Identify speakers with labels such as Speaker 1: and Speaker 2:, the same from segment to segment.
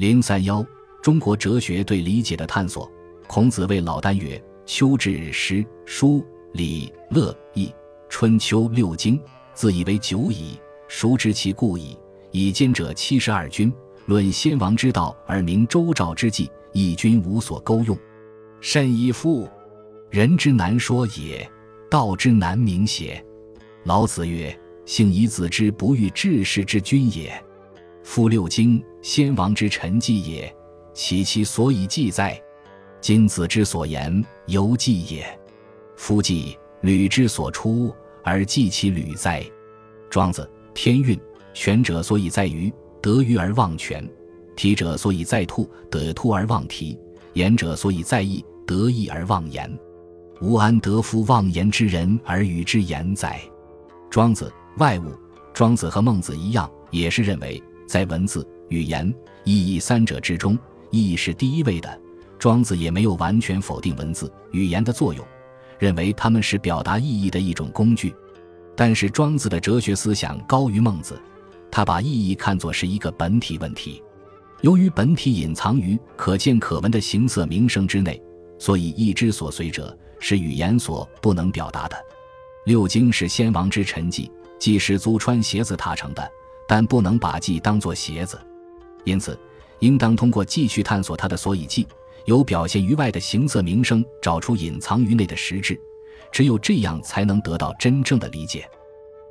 Speaker 1: 零三幺，中国哲学对理解的探索。孔子谓老聃曰：“秋至诗、书、礼、乐、易、春秋六经，自以为久矣，孰知其故矣？以兼者七十二君，论先王之道而明周赵之际，以君无所钩用，甚矣夫！人之难说也，道之难明也。”老子曰：“幸以子之不欲治世之君也。”夫六经，先王之臣迹也，其其所以记载？今子之所言，犹记也。夫记履之所出，而记其履哉？庄子：天运，权者所以在于得于而忘权；体者所以在兔，得兔而忘体；言者所以在意，得意而忘言。吾安得夫忘言之人而与之言哉？庄子外物。庄子和孟子一样，也是认为。在文字、语言、意义三者之中，意义是第一位的。庄子也没有完全否定文字、语言的作用，认为他们是表达意义的一种工具。但是庄子的哲学思想高于孟子，他把意义看作是一个本体问题。由于本体隐藏于可见可闻的形色名声之内，所以意之所随者是语言所不能表达的。六经是先王之陈迹，即是足穿鞋子踏成的。但不能把记当作鞋子，因此，应当通过继续探索它的所以记，由表现于外的形色名声找出隐藏于内的实质，只有这样才能得到真正的理解。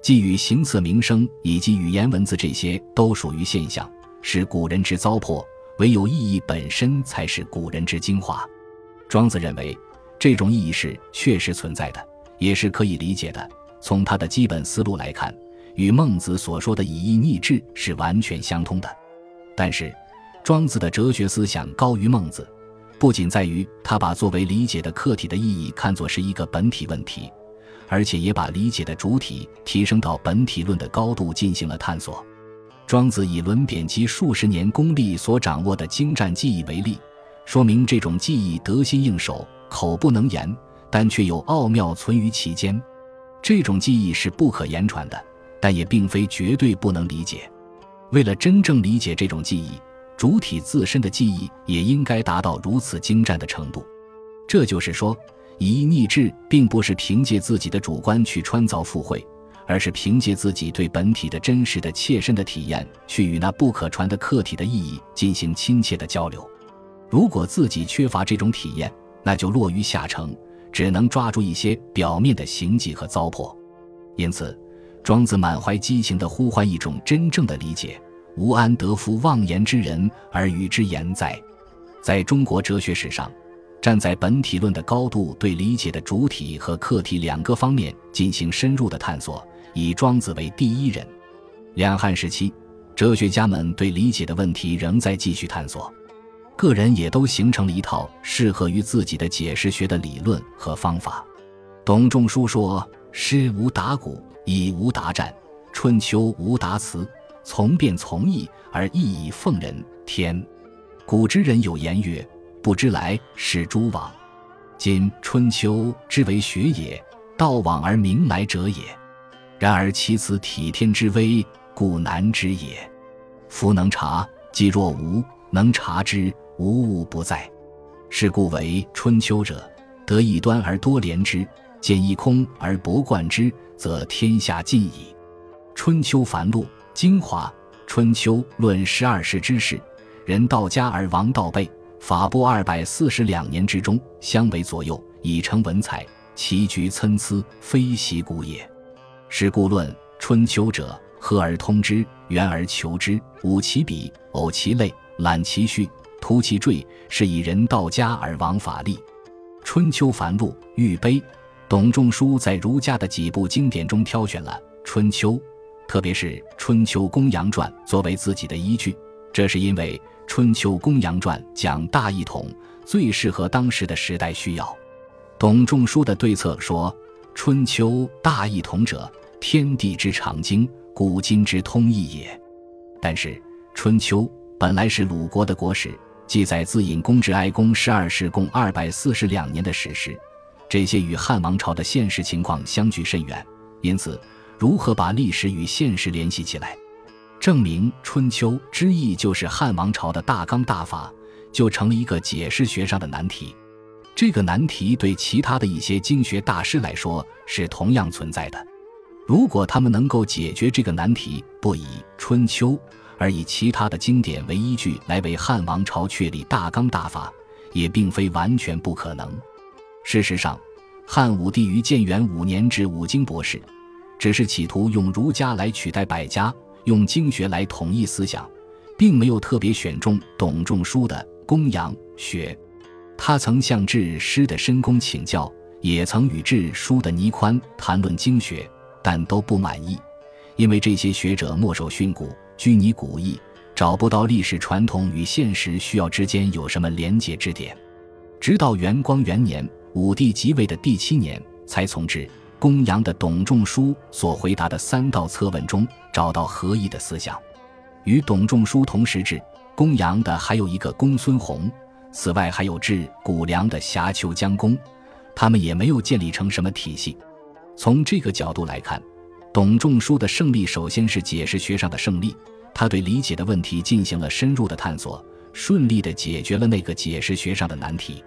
Speaker 1: 记与形色名声以及语言文字这些都属于现象，是古人之糟粕；唯有意义本身才是古人之精华。庄子认为，这种意义是确实存在的，也是可以理解的。从他的基本思路来看。与孟子所说的以意逆志是完全相通的，但是庄子的哲学思想高于孟子，不仅在于他把作为理解的客体的意义看作是一个本体问题，而且也把理解的主体提升到本体论的高度进行了探索。庄子以论贬其数十年功力所掌握的精湛技艺为例，说明这种技艺得心应手，口不能言，但却有奥妙存于其间。这种技艺是不可言传的。但也并非绝对不能理解。为了真正理解这种记忆，主体自身的记忆也应该达到如此精湛的程度。这就是说，以意逆志并不是凭借自己的主观去穿凿附会，而是凭借自己对本体的真实的切身的体验，去与那不可传的客体的意义进行亲切的交流。如果自己缺乏这种体验，那就落于下乘，只能抓住一些表面的形迹和糟粕。因此。庄子满怀激情地呼唤一种真正的理解：“吾安得夫妄言之人而与之言哉？”在中国哲学史上，站在本体论的高度，对理解的主体和客体两个方面进行深入的探索，以庄子为第一人。两汉时期，哲学家们对理解的问题仍在继续探索，个人也都形成了一套适合于自己的解释学的理论和方法。董仲舒说：“诗无达古。”以无达战，春秋无达辞，从变从义而义以奉人天。古之人有言曰：“不知来，是诸往。”今春秋之为学也，道往而明来者也。然而其此体天之微，故难知也。夫能察，即若无；能察之，无物不在。是故为春秋者，得一端而多连之。见一空而博贯之，则天下尽矣。《春秋繁露》精华，《春秋论十二世之事，人道家而王道备，法布二百四十两年之中，相为左右，以成文采。其局参差，非习古也。是故论《春秋》者，和而通之，圆而求之，舞其笔，偶其类，览其序，突其坠，是以人道家而王法立。《春秋繁露》玉碑。董仲舒在儒家的几部经典中挑选了《春秋》，特别是《春秋公羊传》作为自己的依据。这是因为《春秋公羊传》讲大一统，最适合当时的时代需要。董仲舒的对策说：“春秋大一统者，天地之常经，古今之通义也。”但是，《春秋》本来是鲁国的国史，记载自隐公至哀公十二世共二百四十两年的史实。这些与汉王朝的现实情况相距甚远，因此如何把历史与现实联系起来？证明《春秋》之意就是汉王朝的大纲大法，就成了一个解释学上的难题。这个难题对其他的一些经学大师来说是同样存在的。如果他们能够解决这个难题，不以《春秋》而以其他的经典为依据来为汉王朝确立大纲大法，也并非完全不可能。事实上，汉武帝于建元五年至五经博士，只是企图用儒家来取代百家，用经学来统一思想，并没有特别选中董仲舒的公羊学。他曾向治师的申公请教，也曾与治书的倪宽谈论经学。但都不满意，因为这些学者墨守训诂，拘泥古意，找不到历史传统与现实需要之间有什么连结之点。直到元光元年，武帝即位的第七年，才从治公羊的董仲舒所回答的三道策问中找到合一的思想。与董仲舒同时治公羊的还有一个公孙弘，此外还有治谷梁的瑕丘姜公，他们也没有建立成什么体系。从这个角度来看，董仲舒的胜利首先是解释学上的胜利。他对理解的问题进行了深入的探索，顺利地解决了那个解释学上的难题。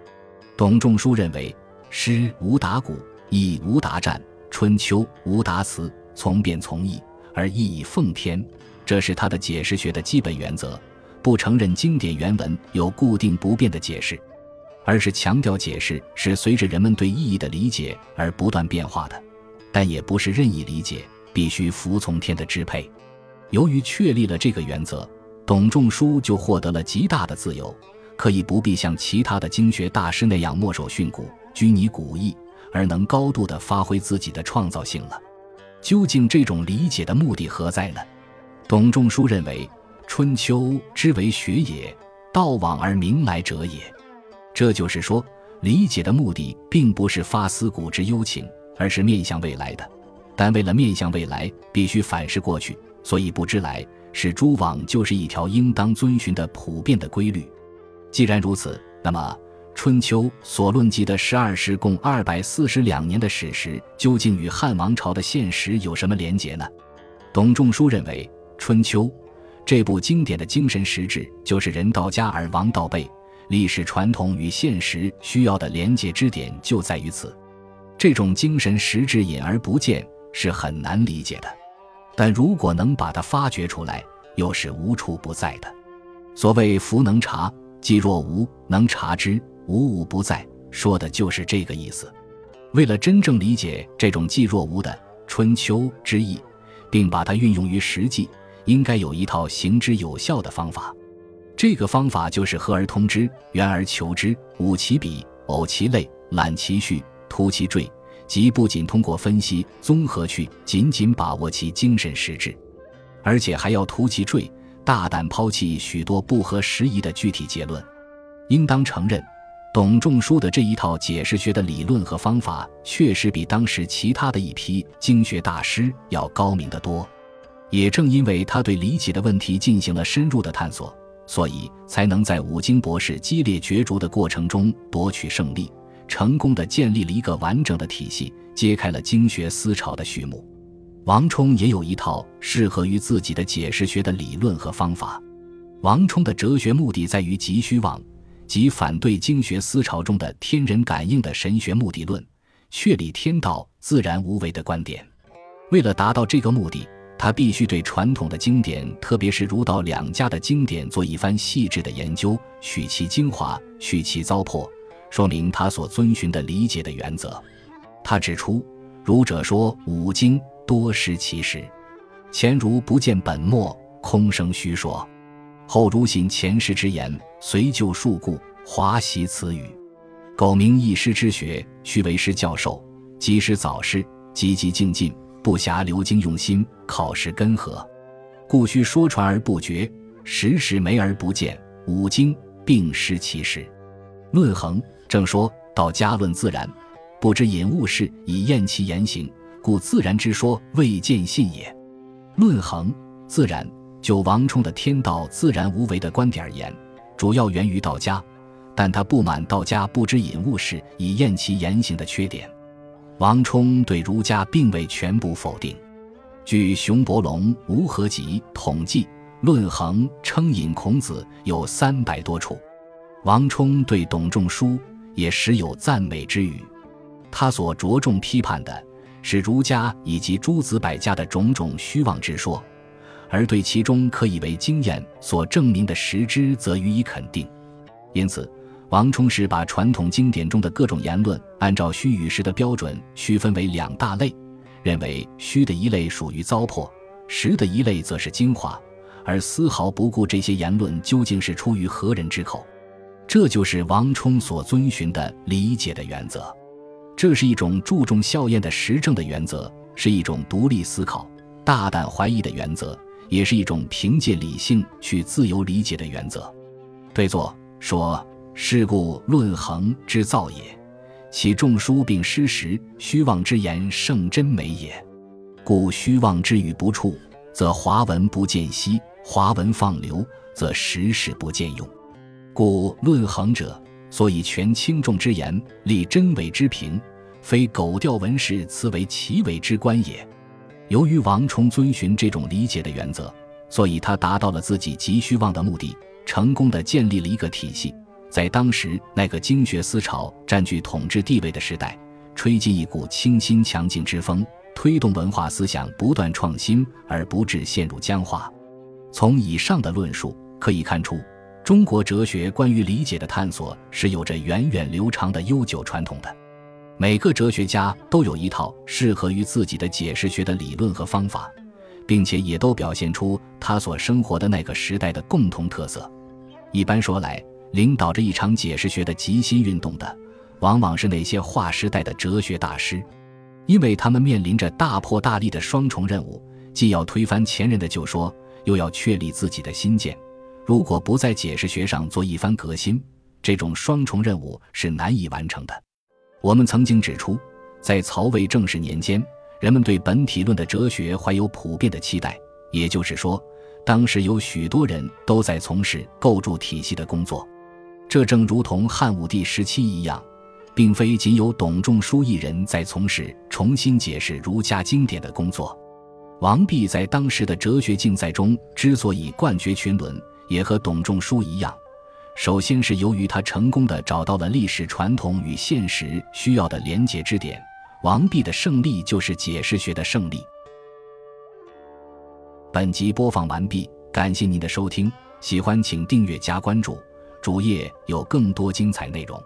Speaker 1: 董仲舒认为，诗无达古，义无达战，春秋无达辞，从变从义，而义以奉天，这是他的解释学的基本原则。不承认经典原文有固定不变的解释，而是强调解释是随着人们对意义的理解而不断变化的。但也不是任意理解，必须服从天的支配。由于确立了这个原则，董仲舒就获得了极大的自由，可以不必像其他的经学大师那样墨守训诂、拘泥古意，而能高度的发挥自己的创造性了。究竟这种理解的目的何在呢？董仲舒认为，《春秋》之为学也，道往而名来者也。这就是说，理解的目的并不是发思古之幽情。而是面向未来的，但为了面向未来，必须反视过去，所以不知来是诸往就是一条应当遵循的普遍的规律。既然如此，那么《春秋》所论及的十二世共二百四十两年的史实，究竟与汉王朝的现实有什么连结呢？董仲舒认为，《春秋》这部经典的精神实质就是人道家而王道备，历史传统与现实需要的连结之点就在于此。这种精神实质隐而不见是很难理解的，但如果能把它发掘出来，又是无处不在的。所谓“福能察，既若无，能察之，无物不在”，说的就是这个意思。为了真正理解这种“既若无”的《春秋》之意，并把它运用于实际，应该有一套行之有效的方法。这个方法就是和而通之，圆而求之，舞其笔，偶其类，览其序。突其坠，即不仅通过分析综合去紧紧把握其精神实质，而且还要突其坠，大胆抛弃许多不合时宜的具体结论。应当承认，董仲舒的这一套解释学的理论和方法，确实比当时其他的一批经学大师要高明得多。也正因为他对理解的问题进行了深入的探索，所以才能在五经博士激烈角逐的过程中夺取胜利。成功的建立了一个完整的体系，揭开了经学思潮的序幕。王充也有一套适合于自己的解释学的理论和方法。王充的哲学目的在于急虚妄，即反对经学思潮中的天人感应的神学目的论，确立天道自然无为的观点。为了达到这个目的，他必须对传统的经典，特别是儒道两家的经典做一番细致的研究，取其精华，去其糟粕。说明他所遵循的理解的原则。他指出，儒者说五经多失其实，前如不见本末，空生虚说；后如信前师之言，随就述故，华习此语。苟明一师之学，须为师教授，及时早师，积极精进，不暇留经用心，考试根合，故须说传而不绝，时时没而不见。五经并失其实。论衡。正说道家论自然，不知引物事以验其言行，故自然之说未见信也。论衡自然，就王充的天道自然无为的观点而言，主要源于道家，但他不满道家不知引物事以验其言行的缺点。王充对儒家并未全部否定，据熊伯龙《吴合集》统计，《论衡》称引孔子有三百多处。王充对董仲舒也时有赞美之语，他所着重批判的是儒家以及诸子百家的种种虚妄之说，而对其中可以为经验所证明的实知，则予以肯定。因此，王充是把传统经典中的各种言论，按照虚与实的标准区分为两大类，认为虚的一类属于糟粕，实的一类则是精华，而丝毫不顾这些言论究竟是出于何人之口。这就是王充所遵循的理解的原则，这是一种注重效验的实证的原则，是一种独立思考、大胆怀疑的原则，也是一种凭借理性去自由理解的原则。对作说：“是故论衡之造也，其众书并失实，虚妄之言胜真美也。故虚妄之语不处，则华文不见息；华文放流，则实实不见用。”故论衡者，所以权轻重之言，立真伪之评，非狗调文士此为其为之官也。由于王充遵循这种理解的原则，所以他达到了自己急需望的目的，成功的建立了一个体系，在当时那个经学思潮占据统治地位的时代，吹进一股清新强劲之风，推动文化思想不断创新，而不致陷入僵化。从以上的论述可以看出。中国哲学关于理解的探索是有着源远流长的悠久传统的。每个哲学家都有一套适合于自己的解释学的理论和方法，并且也都表现出他所生活的那个时代的共同特色。一般说来，领导着一场解释学的极新运动的，往往是那些划时代的哲学大师，因为他们面临着大破大立的双重任务，既要推翻前人的旧说，又要确立自己的新见。如果不在解释学上做一番革新，这种双重任务是难以完成的。我们曾经指出，在曹魏正始年间，人们对本体论的哲学怀有普遍的期待，也就是说，当时有许多人都在从事构筑体系的工作。这正如同汉武帝时期一样，并非仅有董仲舒一人在从事重新解释儒家经典的工作。王弼在当时的哲学竞赛中之所以冠绝群伦，也和董仲舒一样，首先是由于他成功的找到了历史传统与现实需要的连结之点。王弼的胜利就是解释学的胜利。本集播放完毕，感谢您的收听，喜欢请订阅加关注，主页有更多精彩内容。